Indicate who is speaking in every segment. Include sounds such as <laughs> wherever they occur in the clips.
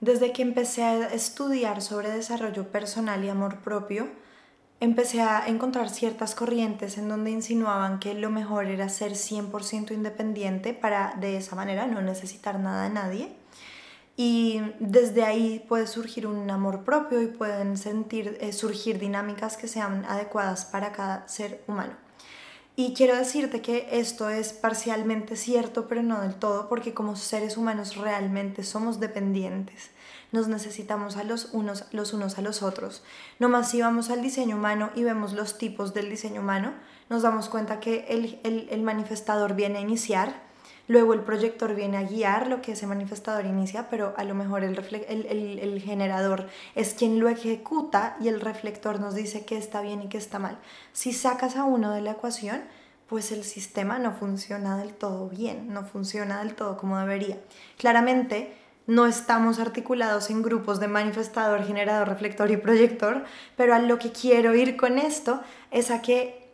Speaker 1: Desde que empecé a estudiar sobre desarrollo personal y amor propio, empecé a encontrar ciertas corrientes en donde insinuaban que lo mejor era ser 100% independiente para de esa manera no necesitar nada de nadie. Y desde ahí puede surgir un amor propio y pueden sentir, eh, surgir dinámicas que sean adecuadas para cada ser humano. Y quiero decirte que esto es parcialmente cierto, pero no del todo, porque como seres humanos realmente somos dependientes. Nos necesitamos a los unos, los unos a los otros. No más si vamos al diseño humano y vemos los tipos del diseño humano, nos damos cuenta que el, el, el manifestador viene a iniciar, Luego el proyector viene a guiar lo que ese manifestador inicia, pero a lo mejor el, el, el, generador es quien lo ejecuta y el reflector nos dice qué está bien y qué está mal. Si sacas a uno de la ecuación, pues el sistema no funciona del todo bien, no funciona del todo como debería. Claramente no estamos articulados en grupos de manifestador, generador, reflector y proyector, pero a lo que quiero ir con esto es a que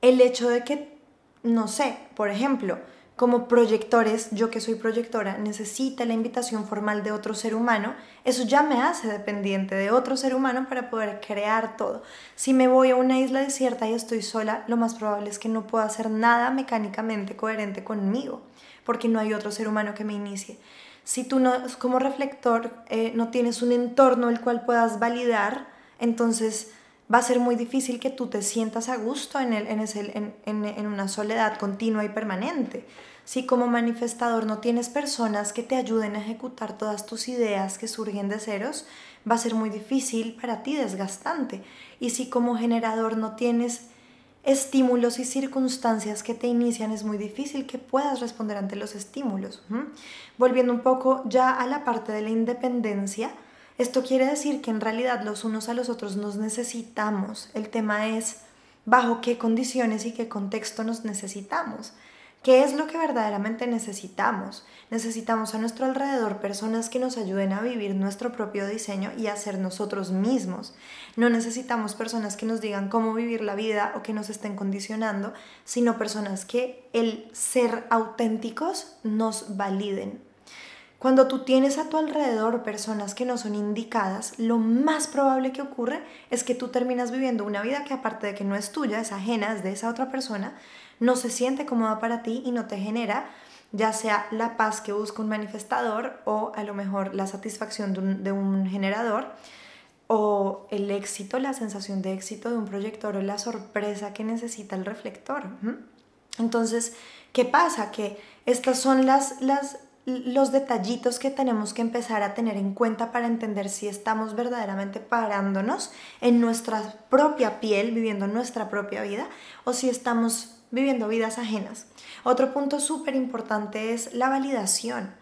Speaker 1: el hecho de que, no sé, por ejemplo, como proyectores, yo que soy proyectora, necesita la invitación formal de otro ser humano, eso ya me hace dependiente de otro ser humano para poder crear todo. Si me voy a una isla desierta y estoy sola, lo más probable es que no pueda hacer nada mecánicamente coherente conmigo, porque no hay otro ser humano que me inicie. Si tú no, como reflector eh, no tienes un entorno el cual puedas validar, entonces va a ser muy difícil que tú te sientas a gusto en, el, en, ese, en, en una soledad continua y permanente. Si como manifestador no tienes personas que te ayuden a ejecutar todas tus ideas que surgen de ceros, va a ser muy difícil para ti, desgastante. Y si como generador no tienes estímulos y circunstancias que te inician, es muy difícil que puedas responder ante los estímulos. Volviendo un poco ya a la parte de la independencia, esto quiere decir que en realidad los unos a los otros nos necesitamos. El tema es bajo qué condiciones y qué contexto nos necesitamos. ¿Qué es lo que verdaderamente necesitamos? Necesitamos a nuestro alrededor personas que nos ayuden a vivir nuestro propio diseño y a ser nosotros mismos. No necesitamos personas que nos digan cómo vivir la vida o que nos estén condicionando, sino personas que el ser auténticos nos validen. Cuando tú tienes a tu alrededor personas que no son indicadas, lo más probable que ocurre es que tú terminas viviendo una vida que aparte de que no es tuya, es ajena, es de esa otra persona, no se siente cómoda para ti y no te genera ya sea la paz que busca un manifestador o a lo mejor la satisfacción de un, generador o el éxito, la sensación de éxito de un proyector o la sorpresa que necesita el reflector. Entonces, ¿qué pasa? Que estas son las, las, los detallitos que tenemos que empezar a tener en cuenta para entender si estamos verdaderamente parándonos en nuestra propia piel, viviendo nuestra propia vida, o si estamos viviendo vidas ajenas. Otro punto súper importante es la validación.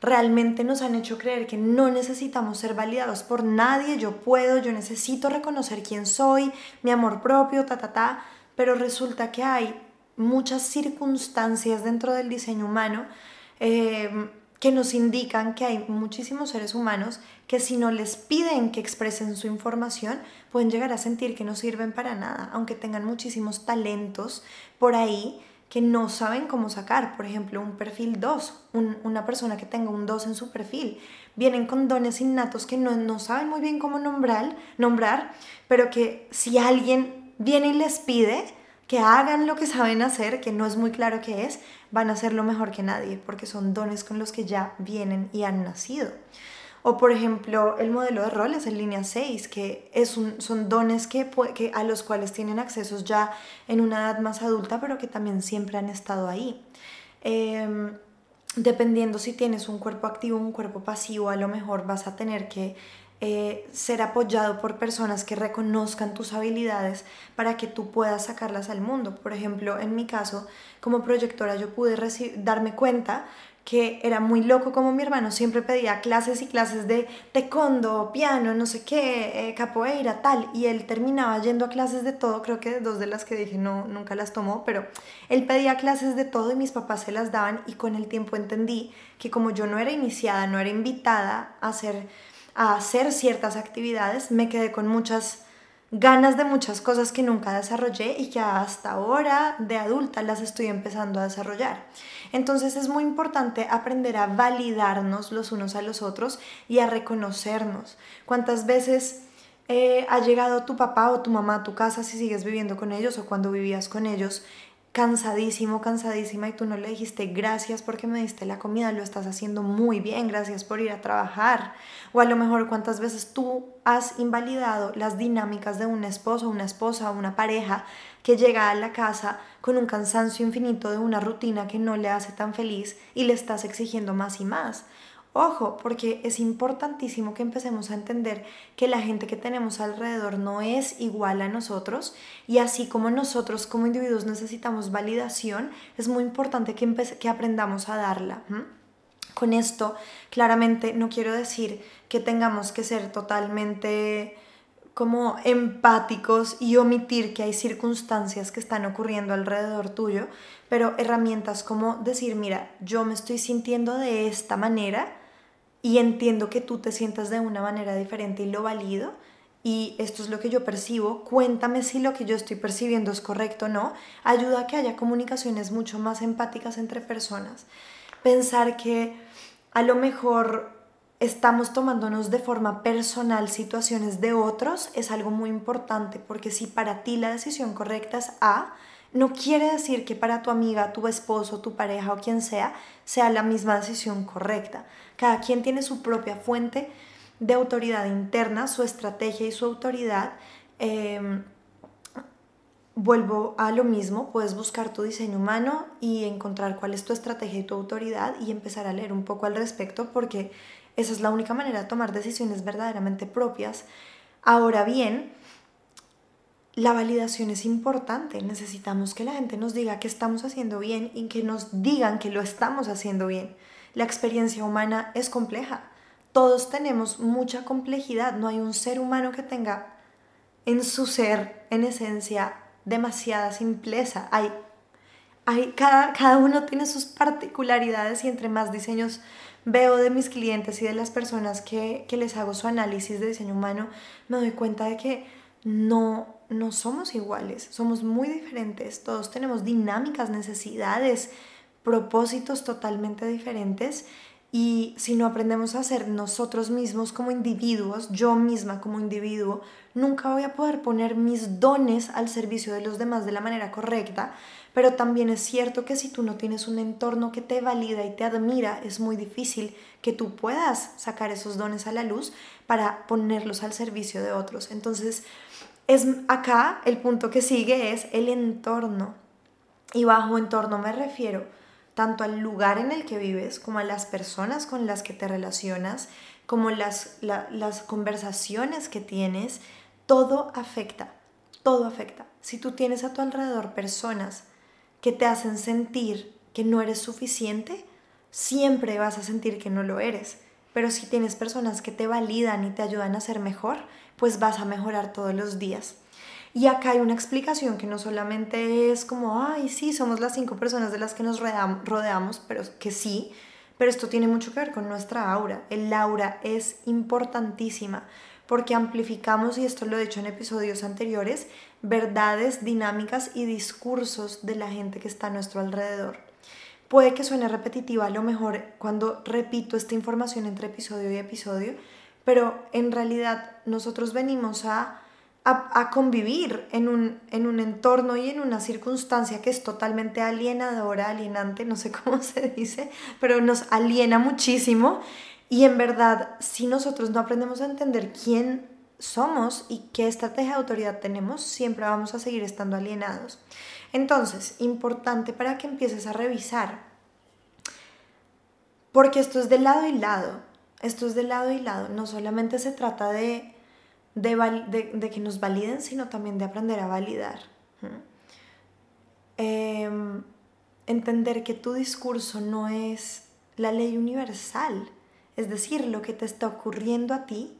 Speaker 1: Realmente nos han hecho creer que no necesitamos ser validados por nadie, yo puedo, yo necesito reconocer quién soy, mi amor propio, ta, ta, ta, pero resulta que hay muchas circunstancias dentro del diseño humano eh, que nos indican que hay muchísimos seres humanos que si no les piden que expresen su información, pueden llegar a sentir que no sirven para nada, aunque tengan muchísimos talentos por ahí que no saben cómo sacar. Por ejemplo, un perfil 2, una persona que tenga un 2 en su perfil. Vienen con dones innatos que no, no saben muy bien cómo nombrar, nombrar, pero que si alguien viene y les pide, que hagan lo que saben hacer, que no es muy claro qué es, van a hacer lo mejor que nadie, porque son dones con los que ya vienen y han nacido. O por ejemplo, el modelo de roles en línea 6, que es un, son dones que, que, a los cuales tienen accesos ya en una edad más adulta, pero que también siempre han estado ahí. Em, dependiendo si tienes un cuerpo activo o un cuerpo pasivo, a lo mejor vas a tener que eh, ser apoyado por personas que reconozcan tus habilidades para que tú puedas sacarlas al mundo. Por ejemplo, en mi caso, como proyectora, yo pude darme cuenta que era muy loco como mi hermano siempre pedía clases y clases de taekwondo, piano, no sé qué, eh, capoeira, tal, y él terminaba yendo a clases de todo, creo que dos de las que dije no, nunca las tomó, pero él pedía clases de todo y mis papás se las daban y con el tiempo entendí que como yo no era iniciada, no era invitada a hacer, a hacer ciertas actividades, me quedé con muchas ganas de muchas cosas que nunca desarrollé y que hasta ahora de adulta las estoy empezando a desarrollar. Entonces es muy importante aprender a validarnos los unos a los otros y a reconocernos. ¿Cuántas veces eh, ha llegado tu papá o tu mamá a tu casa si sigues viviendo con ellos o cuando vivías con ellos cansadísimo, cansadísima y tú no le dijiste gracias porque me diste la comida, lo estás haciendo muy bien, gracias por ir a trabajar. O a lo mejor cuántas veces tú has invalidado las dinámicas de un esposo, una esposa, una pareja que llega a la casa con un cansancio infinito de una rutina que no le hace tan feliz y le estás exigiendo más y más. Ojo, porque es importantísimo que empecemos a entender que la gente que tenemos alrededor no es igual a nosotros y así como nosotros como individuos necesitamos validación, es muy importante que, que aprendamos a darla. Con esto, claramente no quiero decir que tengamos que ser totalmente como empáticos y omitir que hay circunstancias que están ocurriendo alrededor tuyo, pero herramientas como decir, mira, yo me estoy sintiendo de esta manera, y entiendo que tú te sientas de una manera diferente y lo valido y esto es lo que yo percibo, cuéntame si lo que yo estoy percibiendo es correcto o no, ayuda a que haya comunicaciones mucho más empáticas entre personas. Pensar que a lo mejor estamos tomándonos de forma personal situaciones de otros es algo muy importante, porque si para ti la decisión correcta es A, no quiere decir que para tu amiga, tu esposo, tu pareja o quien sea, sea la misma decisión correcta. Cada quien tiene su propia fuente de autoridad interna, su estrategia y su autoridad. Em, vuelvo a lo mismo, puedes buscar tu diseño humano y encontrar cuál es tu estrategia y tu autoridad y empezar a leer un poco al respecto porque esa es la única manera de tomar decisiones verdaderamente propias. Ahora bien, la validación es importante. Necesitamos que la gente nos diga que estamos haciendo bien y que nos digan que lo estamos haciendo bien. La experiencia humana es compleja. Todos tenemos mucha complejidad. No hay un ser humano que tenga en su ser, en esencia, demasiada simpleza. Hay, hay, cada, cada uno tiene sus particularidades y entre más diseños veo de mis clientes y de las personas que, que les hago su análisis de diseño humano, me doy cuenta de que no, no somos iguales, somos muy diferentes, todos tenemos dinámicas, necesidades, propósitos totalmente diferentes y si no aprendemos a ser nosotros mismos como individuos, yo misma como individuo, nunca voy a poder poner mis dones al servicio de los demás de la manera correcta, pero también es cierto que si tú no tienes un entorno que te valida y te admira, es muy difícil que tú puedas sacar esos dones a la luz para ponerlos al servicio de otros. Entonces, es acá el punto que sigue es el entorno. Y bajo entorno me refiero tanto al lugar en el que vives como a las personas con las que te relacionas, como las, las conversaciones que tienes, todo afecta, todo afecta. Si tú tienes a tu alrededor personas que te hacen sentir que no eres suficiente, siempre vas a sentir que no lo eres. Pero si tienes personas que te validan y te ayudan a ser mejor, pues vas a mejorar todos los días. Y acá hay una explicación que no solamente es como, ay, sí, somos las cinco personas de las que nos rodeamos, pero que sí, pero esto tiene mucho que ver con nuestra aura. El aura es importantísima porque amplificamos, y esto lo he dicho en episodios anteriores, verdades, dinámicas y discursos de la gente que está a nuestro alrededor. Puede que suene repetitiva a lo mejor cuando repito esta información entre episodio y episodio, pero en realidad nosotros venimos a a, convivir en un, en un entorno y en una circunstancia que es totalmente alienadora, alienante, no sé <laughs> cómo se dice, pero nos aliena muchísimo. Y en verdad, si nosotros no aprendemos a entender quién somos y qué estrategia de autoridad tenemos, siempre vamos a seguir estando alienados. Entonces, importante para que empieces a revisar, porque esto es de lado y lado, esto es de lado y lado, no solamente se trata de de, que nos validen, sino también de aprender a validar. Em, entender que tu discurso no es la ley universal, es decir, lo que te está ocurriendo a ti,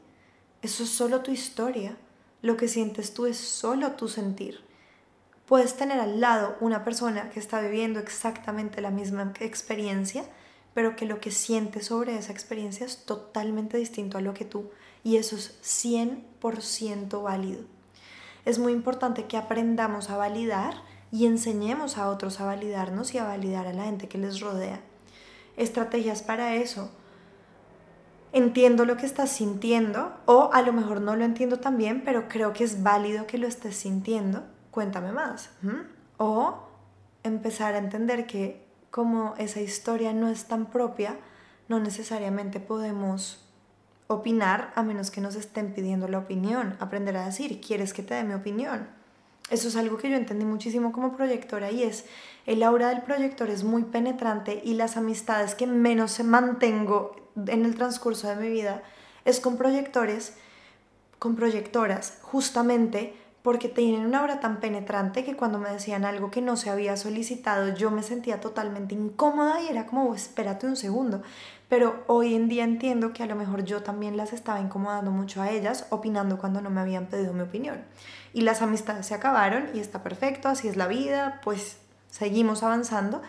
Speaker 1: eso es solo tu historia, lo que sientes tú es solo tu sentir. Puedes tener al lado una persona que está viviendo exactamente la misma experiencia, pero que lo que siente sobre esa experiencia es totalmente distinto a lo que tú y eso es 100% válido. Es muy importante que aprendamos a validar y enseñemos a otros a validarnos y a validar a la gente que les rodea. Estrategias para eso. Entiendo lo que estás sintiendo o a lo mejor no lo entiendo también, pero creo que es válido que lo estés sintiendo. Cuéntame más. O empezar a entender que como esa historia no es tan propia, no necesariamente podemos opinar a menos que nos estén pidiendo la opinión, aprender a decir, ¿quieres que te dé mi opinión? Eso es algo que yo entendí muchísimo como proyectora y es, el aura del proyector es muy penetrante y las amistades que menos se mantengo en el transcurso de mi vida es con proyectores, con proyectoras, justamente porque tienen una aura tan penetrante que cuando me decían algo que no se había solicitado yo me sentía totalmente incómoda y era como, espérate un segundo, pero hoy en día entiendo que a lo mejor yo también las estaba incomodando mucho a ellas, opinando cuando no me habían pedido mi opinión. Y las amistades se acabaron y está perfecto, así es la vida, pues seguimos avanzando.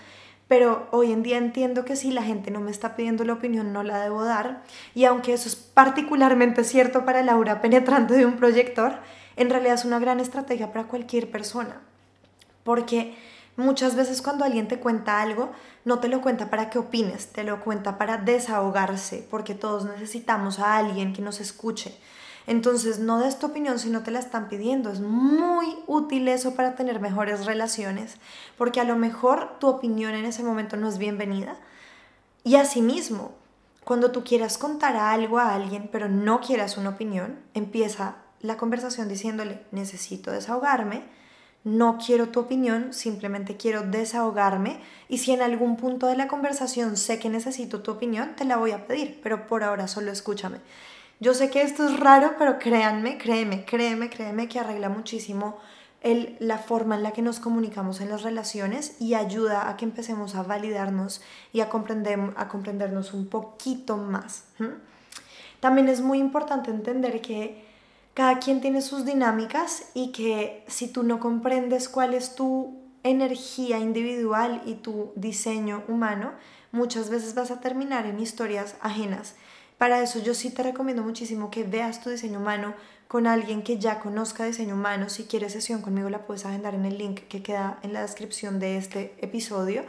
Speaker 1: Pero hoy en día entiendo que si la gente no me está pidiendo la opinión, no la debo dar. Y aunque eso es particularmente cierto para Laura penetrante de un proyector, en realidad es una gran estrategia para cualquier persona. Porque Muchas veces cuando alguien te cuenta algo, no te lo cuenta para que opines, te lo cuenta para desahogarse, porque todos necesitamos a alguien que nos escuche. Entonces, no des tu opinión si no te la están pidiendo. Es muy útil eso para tener mejores relaciones, porque a lo mejor tu opinión en ese momento no es bienvenida. Y asimismo, cuando tú quieras contar algo a alguien, pero no quieras una opinión, empieza la conversación diciéndole, necesito desahogarme no quiero tu opinión, simplemente quiero desahogarme y si en algún punto de la conversación sé que necesito tu opinión, te la voy a pedir, pero por ahora solo escúchame. Yo sé que esto es raro, pero créanme, créeme, créeme, créeme que arregla muchísimo el, la forma en la que nos comunicamos en las relaciones y ayuda a que empecemos a validarnos y a, comprender, a comprendernos un poquito más. También es muy importante entender que cada quien tiene sus dinámicas y que si tú no comprendes cuál es tu energía individual y tu diseño humano, muchas veces vas a terminar en historias ajenas. Para eso yo sí te recomiendo muchísimo que veas tu diseño humano con alguien que ya conozca diseño humano. Si quieres sesión conmigo la puedes agendar en el link que queda en la descripción de este episodio.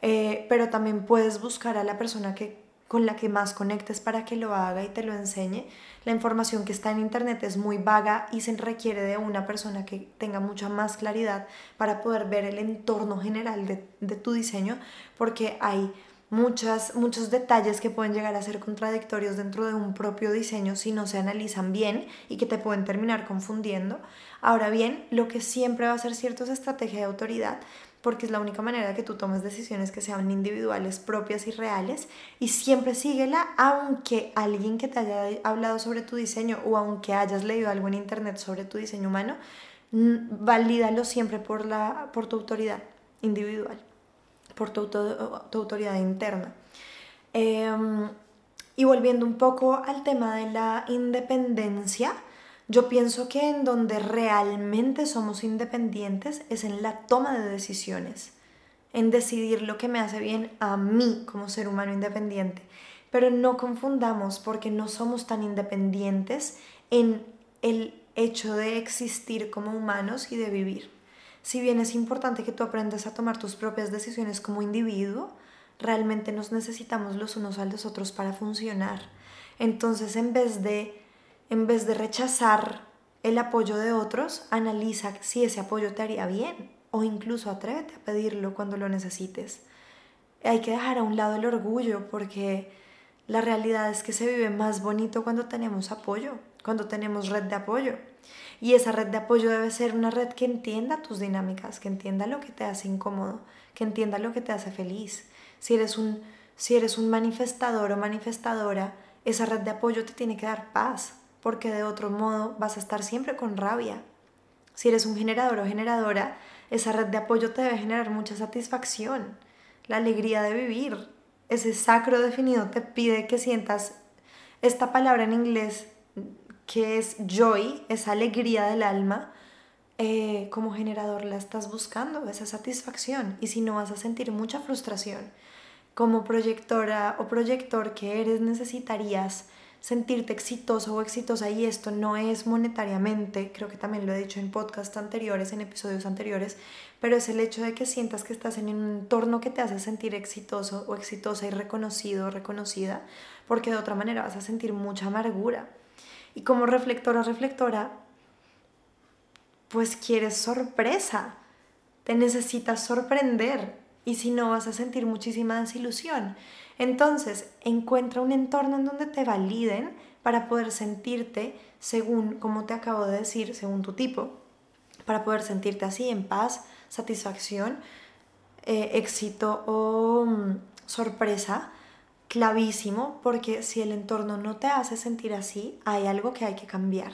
Speaker 1: Eh, pero también puedes buscar a la persona que con la que más conectes para que lo haga y te lo enseñe. La información que está en Internet es muy vaga y se requiere de una persona que tenga mucha más claridad para poder ver el entorno general de, tu diseño, porque hay muchas, muchos detalles que pueden llegar a ser contradictorios dentro de un propio diseño si no se analizan bien y que te pueden terminar confundiendo. Ahora bien, lo que siempre va a ser cierto es estrategia de autoridad porque es la única manera que tú tomes decisiones que sean individuales, propias y reales, y siempre síguela aunque alguien que te haya hablado sobre tu diseño o aunque hayas leído algo en internet sobre tu diseño humano, valídalo siempre por, la, por tu autoridad individual, por tu, autoridad interna. Em, y volviendo un poco al tema de la independencia, yo pienso que en donde realmente somos independientes es en la toma de decisiones, en decidir lo que me hace bien a mí como ser humano independiente. Pero no confundamos porque no somos tan independientes en el hecho de existir como humanos y de vivir. Si bien es importante que tú aprendas a tomar tus propias decisiones como individuo, realmente nos necesitamos los unos a los otros para funcionar. Entonces, en vez de en vez de rechazar el apoyo de otros, analiza si ese apoyo te haría bien o incluso atrévete a pedirlo cuando lo necesites. Hay que dejar a un lado el orgullo porque la realidad es que se vive más bonito cuando tenemos apoyo, cuando tenemos red de apoyo. Y esa red de apoyo debe ser una red que entienda tus dinámicas, que entienda lo que te hace incómodo, que entienda lo que te hace feliz. Si eres un, si eres un manifestador o manifestadora, esa red de apoyo te tiene que dar paz, porque de otro modo vas a estar siempre con rabia. Si eres un generador o generadora, esa red de apoyo te debe generar mucha satisfacción, la alegría de vivir. Ese sacro definido te pide que sientas esta palabra en inglés que es joy, esa alegría del alma. Eh, como generador la estás buscando, esa satisfacción. Y si no vas a sentir mucha frustración, como proyectora o proyector que eres, necesitarías sentirte exitoso o exitosa y esto no es monetariamente, creo que también lo he dicho en podcasts anteriores, en episodios anteriores, pero es el hecho de que sientas que estás en un entorno que te hace sentir exitoso o exitosa y reconocido o reconocida, porque de otra manera vas a sentir mucha amargura. Y como reflectora reflectora, pues quieres sorpresa, te necesitas sorprender y si no vas a sentir muchísima desilusión. Entonces, encuentra un entorno en donde te validen para poder sentirte según, como te acabo de decir, según tu tipo, para poder sentirte así en paz, satisfacción, eh, éxito o mm, sorpresa, clavísimo, porque si el entorno no te hace sentir así, hay algo que hay que cambiar.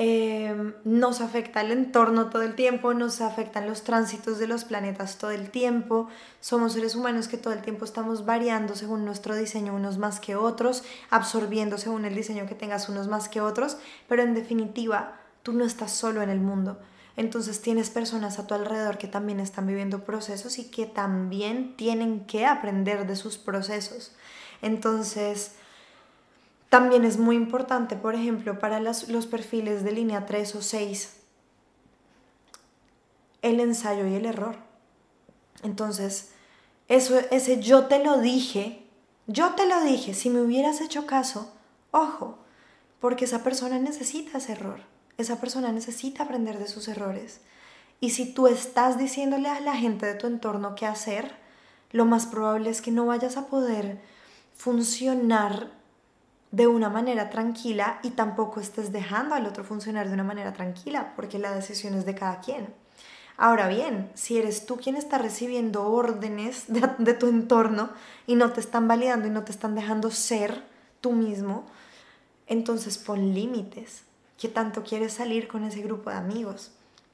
Speaker 1: Em, nos afecta el entorno todo el tiempo, nos afectan los tránsitos de los planetas todo el tiempo, somos seres humanos que todo el tiempo estamos variando según nuestro diseño unos más que otros, absorbiendo según el diseño que tengas unos más que otros, pero en definitiva tú no estás solo en el mundo. Entonces tienes personas a tu alrededor que también están viviendo procesos y que también tienen que aprender de sus procesos. Entonces, también es muy importante, por ejemplo, para los perfiles de línea 3 o 6, el ensayo y el error. Entonces, eso, ese yo te lo dije, yo te lo dije, si me hubieras hecho caso, ojo, porque esa persona necesita ese error, esa persona necesita aprender de sus errores. Y si tú estás diciéndole a la gente de tu entorno qué hacer, lo más probable es que no vayas a poder funcionar de una manera tranquila y tampoco estés dejando al otro funcionar de una manera tranquila, porque la decisión es de cada quien. Ahora bien, si eres tú quien está recibiendo órdenes <laughs> de, tu entorno y no te están validando y no te están dejando ser tú mismo, entonces pon límites. ¿Qué tanto quieres salir con ese grupo de amigos?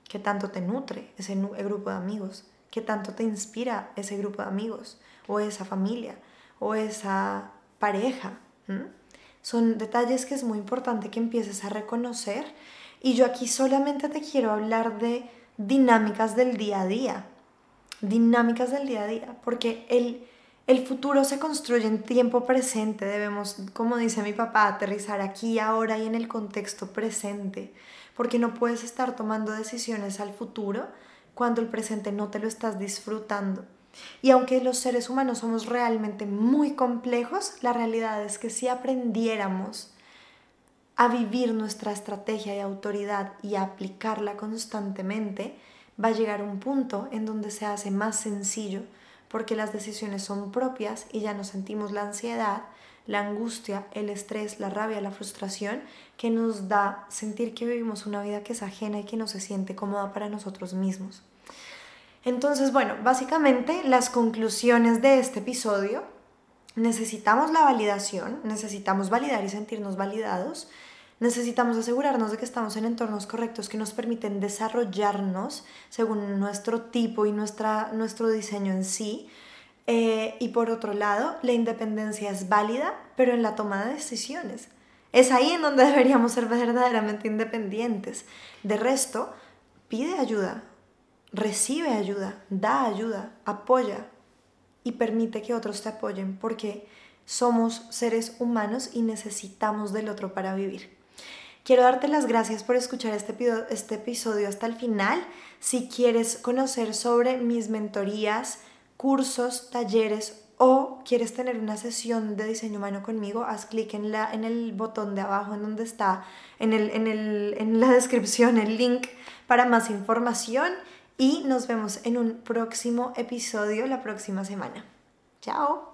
Speaker 1: ¿Qué tanto te nutre ese grupo de amigos? ¿Qué tanto te inspira ese grupo de amigos? ¿O esa familia? ¿O esa pareja? Son detalles que es muy importante que empieces a reconocer y yo aquí solamente te quiero hablar de dinámicas del día a día. Dinámicas del día a día, porque el, el futuro se construye en tiempo presente, debemos, como dice mi papá, aterrizar aquí, ahora y en el contexto presente, porque no puedes estar tomando decisiones al futuro cuando el presente no te lo estás disfrutando. Y aunque los seres humanos somos realmente muy complejos, la realidad es que si aprendiéramos a vivir nuestra estrategia de autoridad y a aplicarla constantemente, va a llegar un punto en donde se hace más sencillo porque las decisiones son propias y ya no sentimos la ansiedad, la angustia, el estrés, la rabia, la frustración que nos da sentir que vivimos una vida que es ajena y que no se siente cómoda para nosotros mismos. Entonces, bueno, básicamente las conclusiones de este episodio, necesitamos la validación, necesitamos validar y sentirnos validados, necesitamos asegurarnos de que estamos en entornos correctos que nos permiten desarrollarnos según nuestro tipo y nuestra, nuestro diseño en sí. Eh, y por otro lado, la independencia es válida, pero en la toma de decisiones. Es ahí en donde <laughs> deberíamos ser verdaderamente independientes. De resto, pide ayuda, recibe ayuda, da ayuda, apoya y permite que otros te apoyen porque somos seres humanos y necesitamos del otro para vivir. Quiero darte las gracias por escuchar este, este episodio hasta el final. Si quieres conocer sobre mis mentorías, cursos, talleres o quieres tener una sesión de diseño humano conmigo, haz clic en, en el botón de abajo en donde está, en, el, en la <laughs> descripción, el link para más información y nos vemos en un próximo episodio la próxima semana. Chao.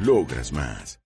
Speaker 2: Logras más.